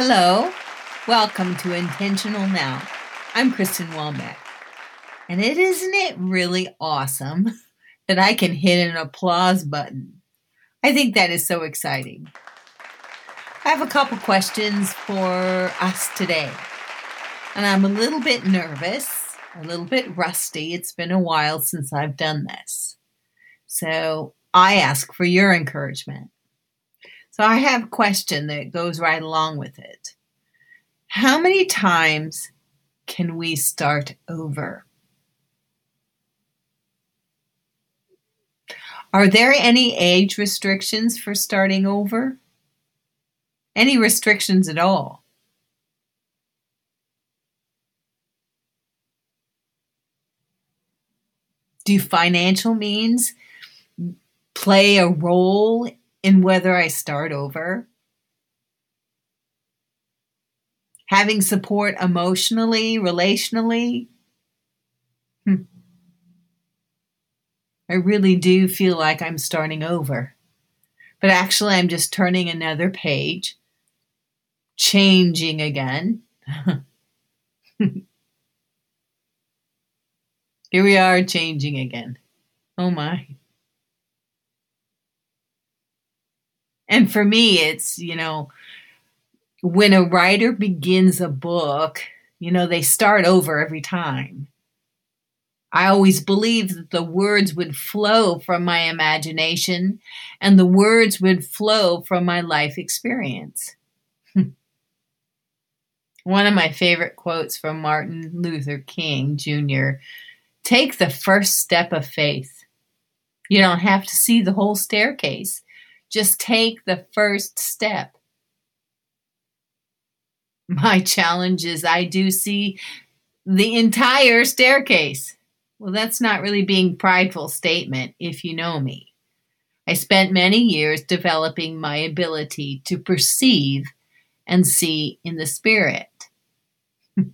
Hello, welcome to Intentional Now. I'm Kristen Wombeck. And it isn't it really awesome that I can hit an applause button? I think that is so exciting. I have a couple questions for us today. And I'm a little bit nervous, a little bit rusty. It's been a while since I've done this. So I ask for your encouragement. So I have a question that goes right along with it. How many times can we start over? Are there any age restrictions for starting over? Any restrictions at all? Do financial means play a role in whether I start over? Having support emotionally, relationally? Hmm. I really do feel like I'm starting over. But actually, I'm just turning another page, changing again. Here we are changing again. Oh my. And for me, it's, you know, when a writer begins a book, you know, they start over every time. I always believed that the words would flow from my imagination and the words would flow from my life experience. One of my favorite quotes from Martin Luther King Jr. Take the first step of faith. You don't have to see the whole staircase. Just take the first step. My challenge is I do see the entire staircase. Well, that's not really being prideful statement if you know me. I spent many years developing my ability to perceive and see in the spirit.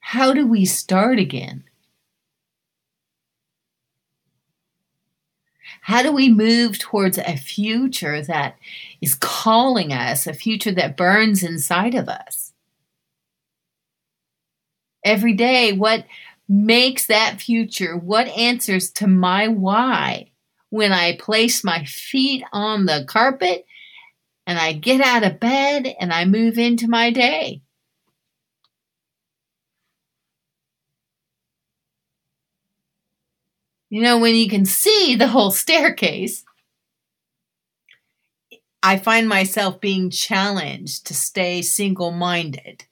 How do we start again? How do we move towards a future that is calling us, a future that burns inside of us? Every day, what makes that future? What answers to my why when I place my feet on the carpet and I get out of bed and I move into my day? You know, when you can see the whole staircase, I find myself being challenged to stay single minded.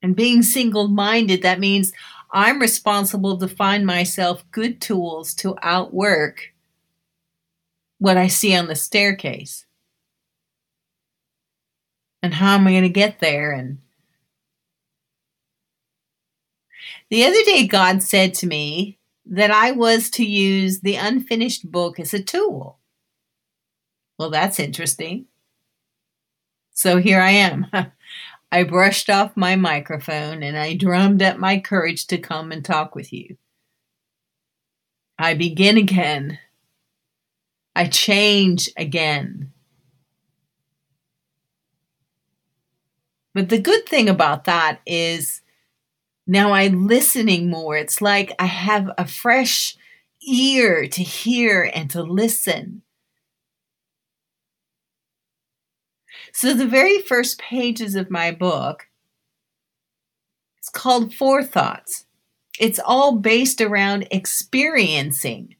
And being single minded, that means I'm responsible to find myself good tools to outwork what I see on the staircase. And how am I going to get there? And The other day, God said to me that I was to use the unfinished book as a tool. Well, that's interesting. So here I am. I brushed off my microphone and I drummed up my courage to come and talk with you. I begin again. I change again. But the good thing about that is now I'm listening more. It's like I have a fresh ear to hear and to listen. So, the very first pages of my book, it's called Forethoughts. It's all based around experiencing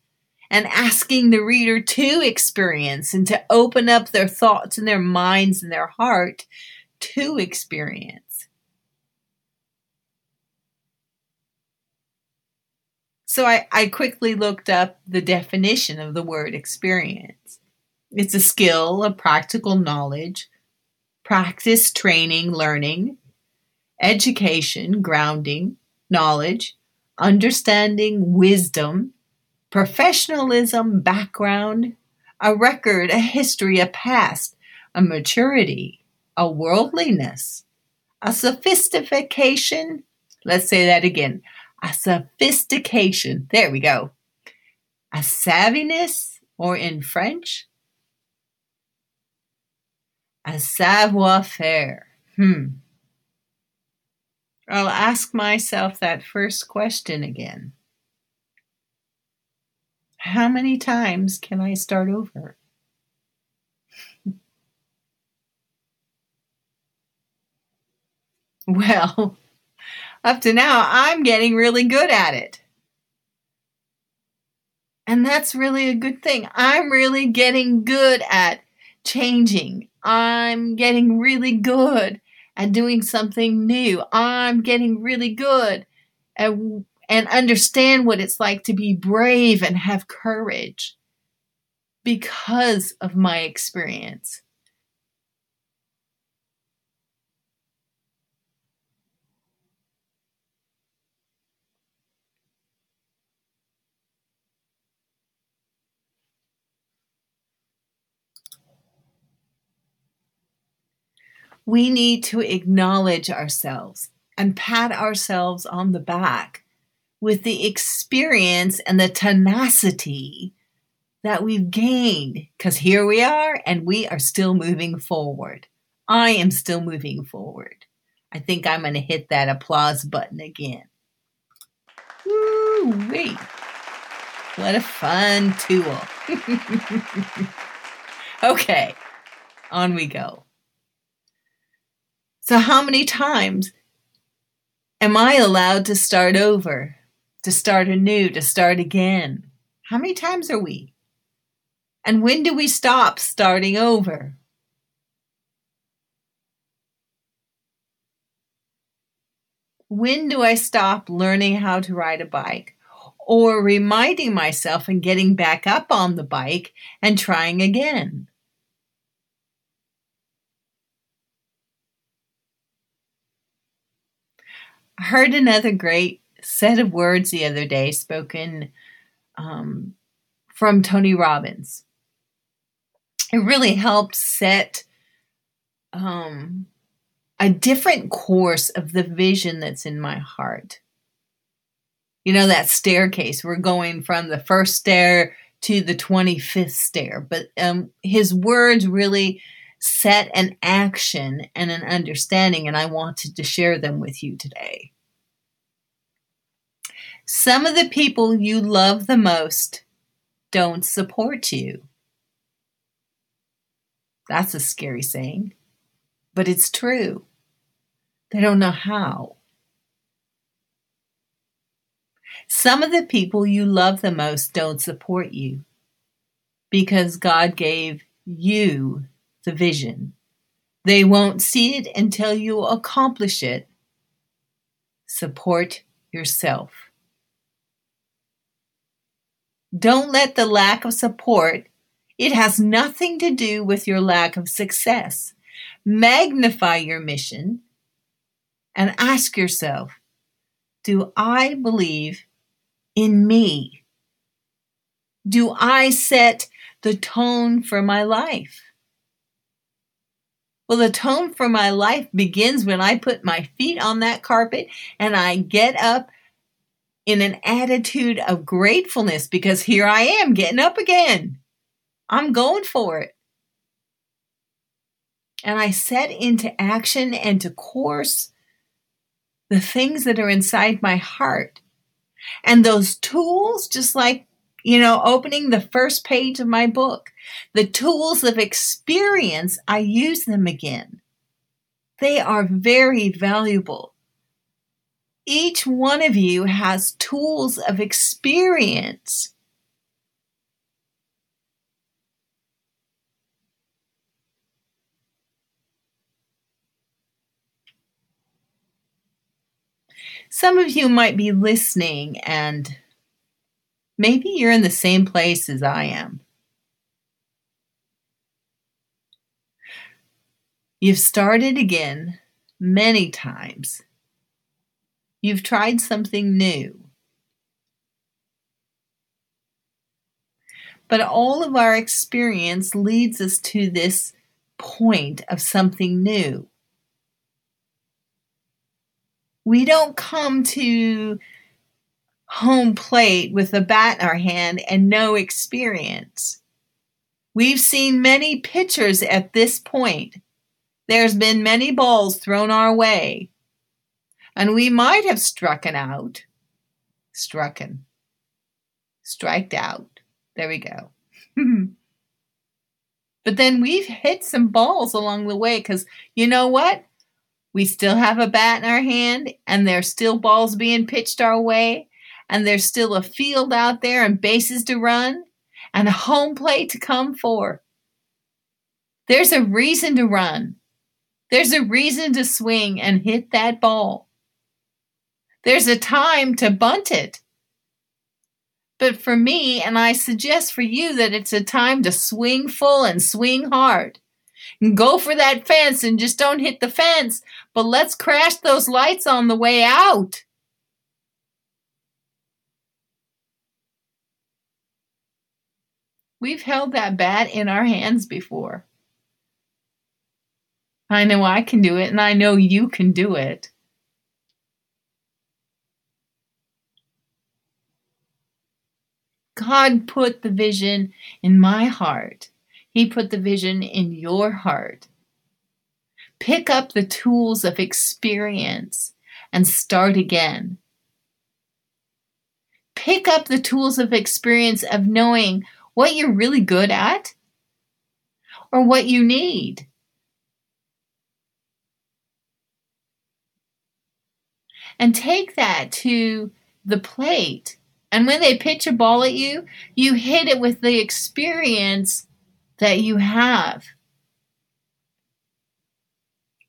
and asking the reader to experience and to open up their thoughts and their minds and their heart to experience. So I, I quickly looked up the definition of the word experience. It's a skill, a practical knowledge, practice, training, learning, education, grounding, knowledge, understanding, wisdom, professionalism, background, a record, a history, a past, a maturity, a worldliness, a sophistication. Let's say that again a sophistication. There we go. A savviness, or in French, A savoir faire. Hmm. I'll ask myself that first question again. How many times can I start over? well, up to now, I'm getting really good at it. And that's really a good thing. I'm really getting good at changing. I'm getting really good at doing something new. I'm getting really good at and understand what it's like to be brave and have courage because of my experience. We need to acknowledge ourselves and pat ourselves on the back with the experience and the tenacity that we've gained. Because here we are, and we are still moving forward. I am still moving forward. I think I'm going to hit that applause button again. Woo wee! What a fun tool. okay, on we go. So, how many times am I allowed to start over, to start anew, to start again? How many times are we? And when do we stop starting over? When do I stop learning how to ride a bike? Or reminding myself and getting back up on the bike and trying again? Heard another great set of words the other day spoken um, from Tony Robbins. It really helped set um, a different course of the vision that's in my heart. You know, that staircase, we're going from the first stair to the 25th stair, but um, his words really set an action and an understanding, and I wanted to share them with you today. Some of the people you love the most don't support you. That's a scary saying, but it's true. They don't know how. Some of the people you love the most don't support you because God gave you the vision. They won't see it until you accomplish it. Support yourself. Don't let the lack of support, it has nothing to do with your lack of success. Magnify your mission and ask yourself Do I believe in me? Do I set the tone for my life? Well, the tone for my life begins when I put my feet on that carpet and I get up in an attitude of gratefulness because here I am getting up again. I'm going for it. And I set into action and to course the things that are inside my heart. And those tools, just like, you know, opening the first page of my book, the tools of experience, I use them again. They are very valuable. Each one of you has tools of experience. Some of you might be listening and maybe you're in the same place as I am. You've started again many times You've tried something new. But all of our experience leads us to this point of something new. We don't come to home plate with a bat in our hand and no experience. We've seen many pitchers at this point There's been many balls thrown our way, and we might have struck an out. Strucken. Striked out. There we go. but then we've hit some balls along the way because you know what? We still have a bat in our hand, and there's still balls being pitched our way, and there's still a field out there and bases to run, and a home plate to come for. There's a reason to run. There's a reason to swing and hit that ball. There's a time to bunt it. But for me, and I suggest for you that it's a time to swing full and swing hard. And go for that fence and just don't hit the fence, but let's crash those lights on the way out. We've held that bat in our hands before. I know I can do it, and I know you can do it. God put the vision in my heart. He put the vision in your heart. Pick up the tools of experience and start again. Pick up the tools of experience of knowing what you're really good at or what you need. And take that to the plate. And when they pitch a ball at you, you hit it with the experience that you have.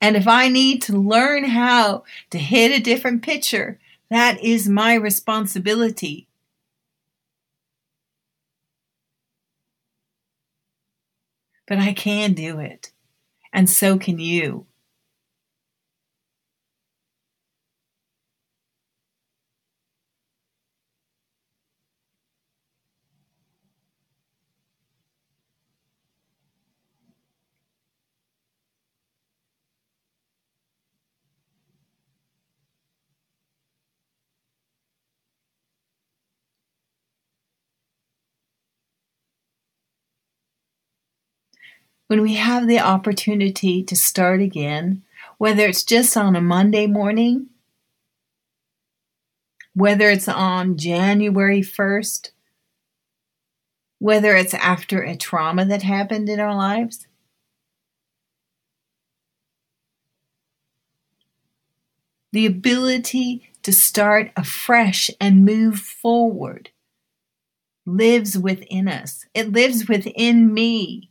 And if I need to learn how to hit a different pitcher, that is my responsibility. But I can do it. And so can you. When we have the opportunity to start again, whether it's just on a Monday morning, whether it's on January 1st, whether it's after a trauma that happened in our lives. The ability to start afresh and move forward lives within us. It lives within me.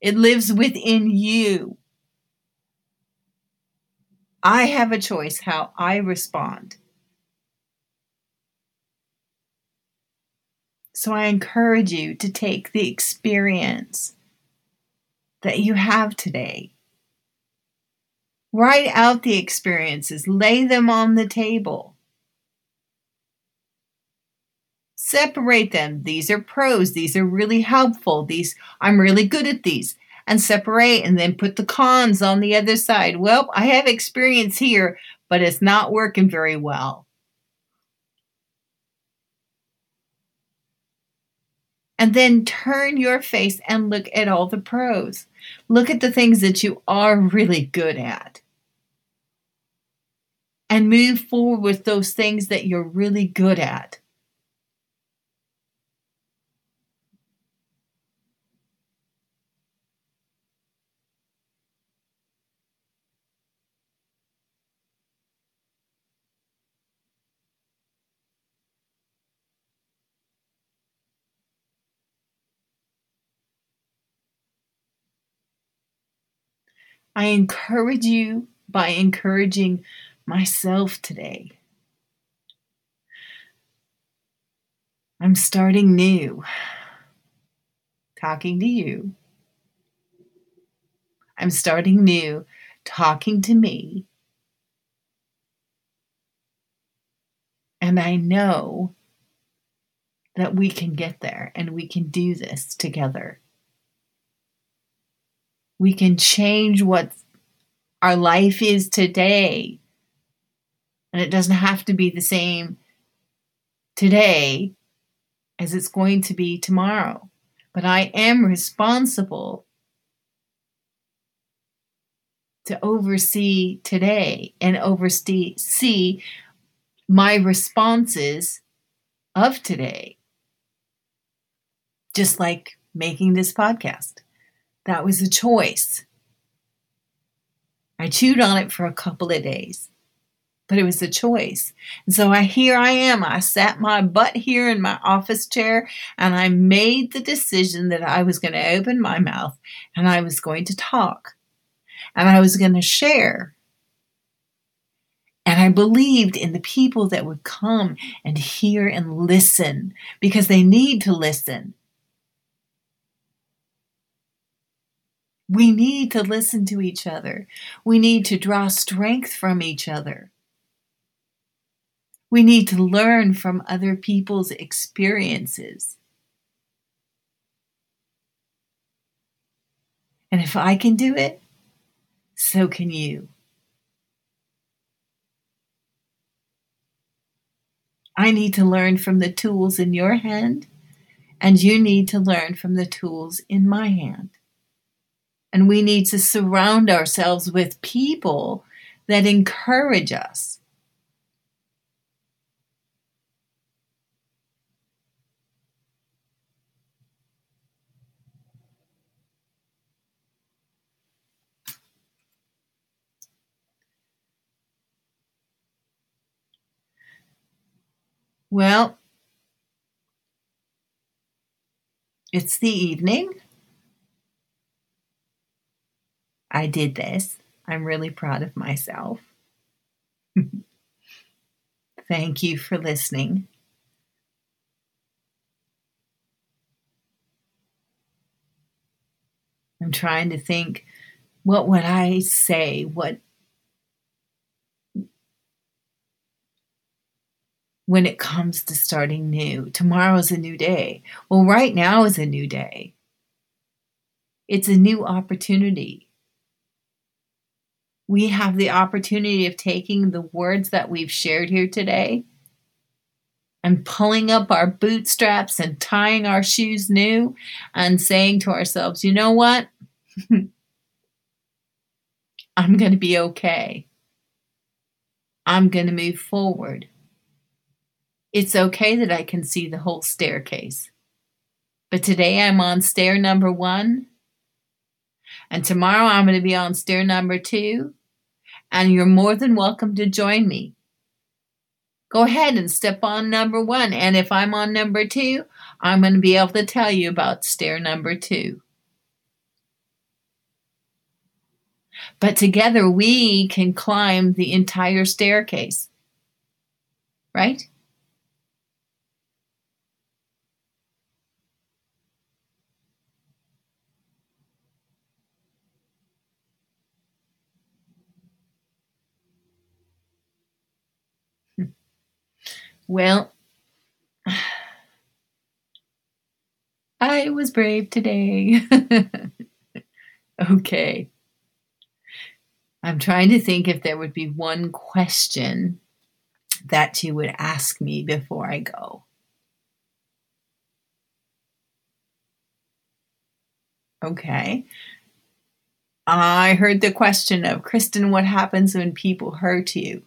It lives within you. I have a choice how I respond. So I encourage you to take the experience that you have today. Write out the experiences, lay them on the table. Separate them. These are pros. These are really helpful. These, I'm really good at these. And separate and then put the cons on the other side. Well, I have experience here, but it's not working very well. And then turn your face and look at all the pros. Look at the things that you are really good at. And move forward with those things that you're really good at. I encourage you by encouraging myself today. I'm starting new, talking to you. I'm starting new, talking to me. And I know that we can get there and we can do this together we can change what our life is today. And it doesn't have to be the same today as it's going to be tomorrow. But I am responsible to oversee today and oversee see my responses of today. Just like making this podcast. That was a choice. I chewed on it for a couple of days, but it was a choice. And so I here I am. I sat my butt here in my office chair and I made the decision that I was going to open my mouth and I was going to talk and I was going to share. And I believed in the people that would come and hear and listen because they need to listen. We need to listen to each other. We need to draw strength from each other. We need to learn from other people's experiences. And if I can do it, so can you. I need to learn from the tools in your hand, and you need to learn from the tools in my hand. And we need to surround ourselves with people that encourage us. Well, it's the evening. I did this. I'm really proud of myself. Thank you for listening. I'm trying to think what would I say? What when it comes to starting new? Tomorrow's a new day. Well, right now is a new day. It's a new opportunity we have the opportunity of taking the words that we've shared here today and pulling up our bootstraps and tying our shoes new and saying to ourselves, you know what? I'm going to be okay. I'm going to move forward. It's okay that I can see the whole staircase. But today I'm on stair number one. And tomorrow I'm going to be on stair number two and you're more than welcome to join me. Go ahead and step on number one. And if I'm on number two, I'm going to be able to tell you about stair number two. But together we can climb the entire staircase. Right? Well, I was brave today. okay. I'm trying to think if there would be one question that you would ask me before I go. Okay. I heard the question of Kristen, what happens when people hurt you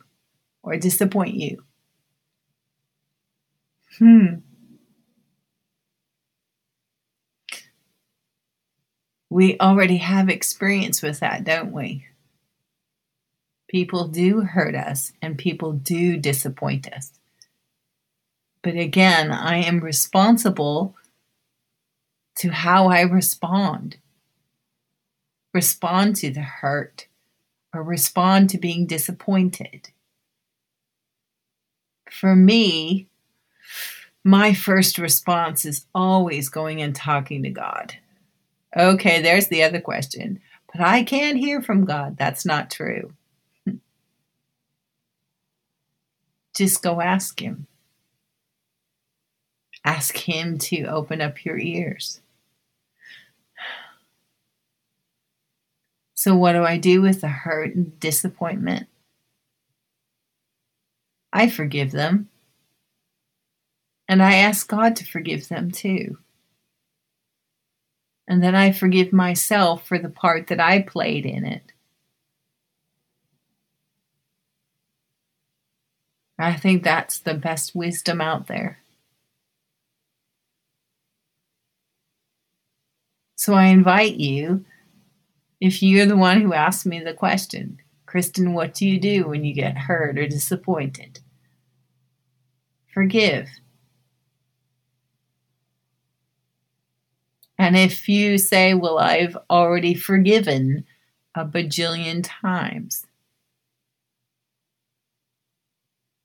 or disappoint you? Hmm. We already have experience with that, don't we? People do hurt us and people do disappoint us. But again, I am responsible to how I respond. Respond to the hurt or respond to being disappointed. For me, my first response is always going and talking to God. Okay, there's the other question. But I can't hear from God. That's not true. Just go ask Him. Ask Him to open up your ears. So, what do I do with the hurt and disappointment? I forgive them. And I ask God to forgive them too. And then I forgive myself for the part that I played in it. I think that's the best wisdom out there. So I invite you, if you're the one who asked me the question, Kristen, what do you do when you get hurt or disappointed? Forgive. And if you say, Well, I've already forgiven a bajillion times,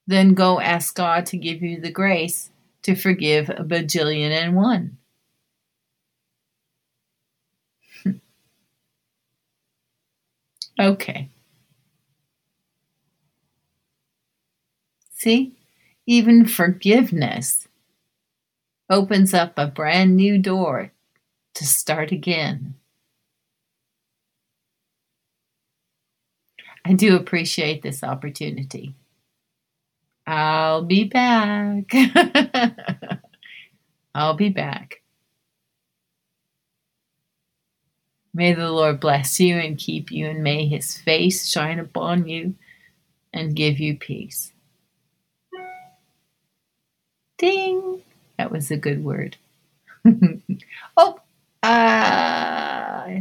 then go ask God to give you the grace to forgive a bajillion and one. okay. See, even forgiveness opens up a brand new door to start again. I do appreciate this opportunity. I'll be back. I'll be back. May the Lord bless you and keep you, and may his face shine upon you and give you peace. Ding! That was a good word. oh,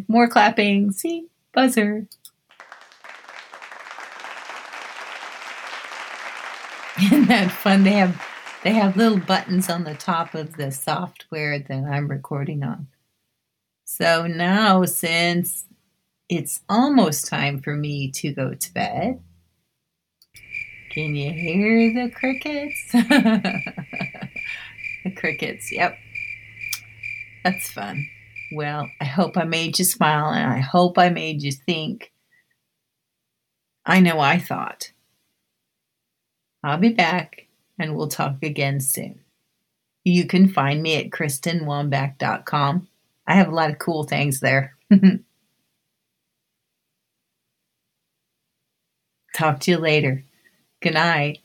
more clapping. See, buzzer. Isn't that fun? They have they have little buttons on the top of the software that I'm recording on. So now since it's almost time for me to go to bed, can you hear the crickets? the crickets, yep. That's fun. Well, I hope I made you smile and I hope I made you think. I know I thought. I'll be back and we'll talk again soon. You can find me at KristenWambach.com. I have a lot of cool things there. Talk to you later. Good night.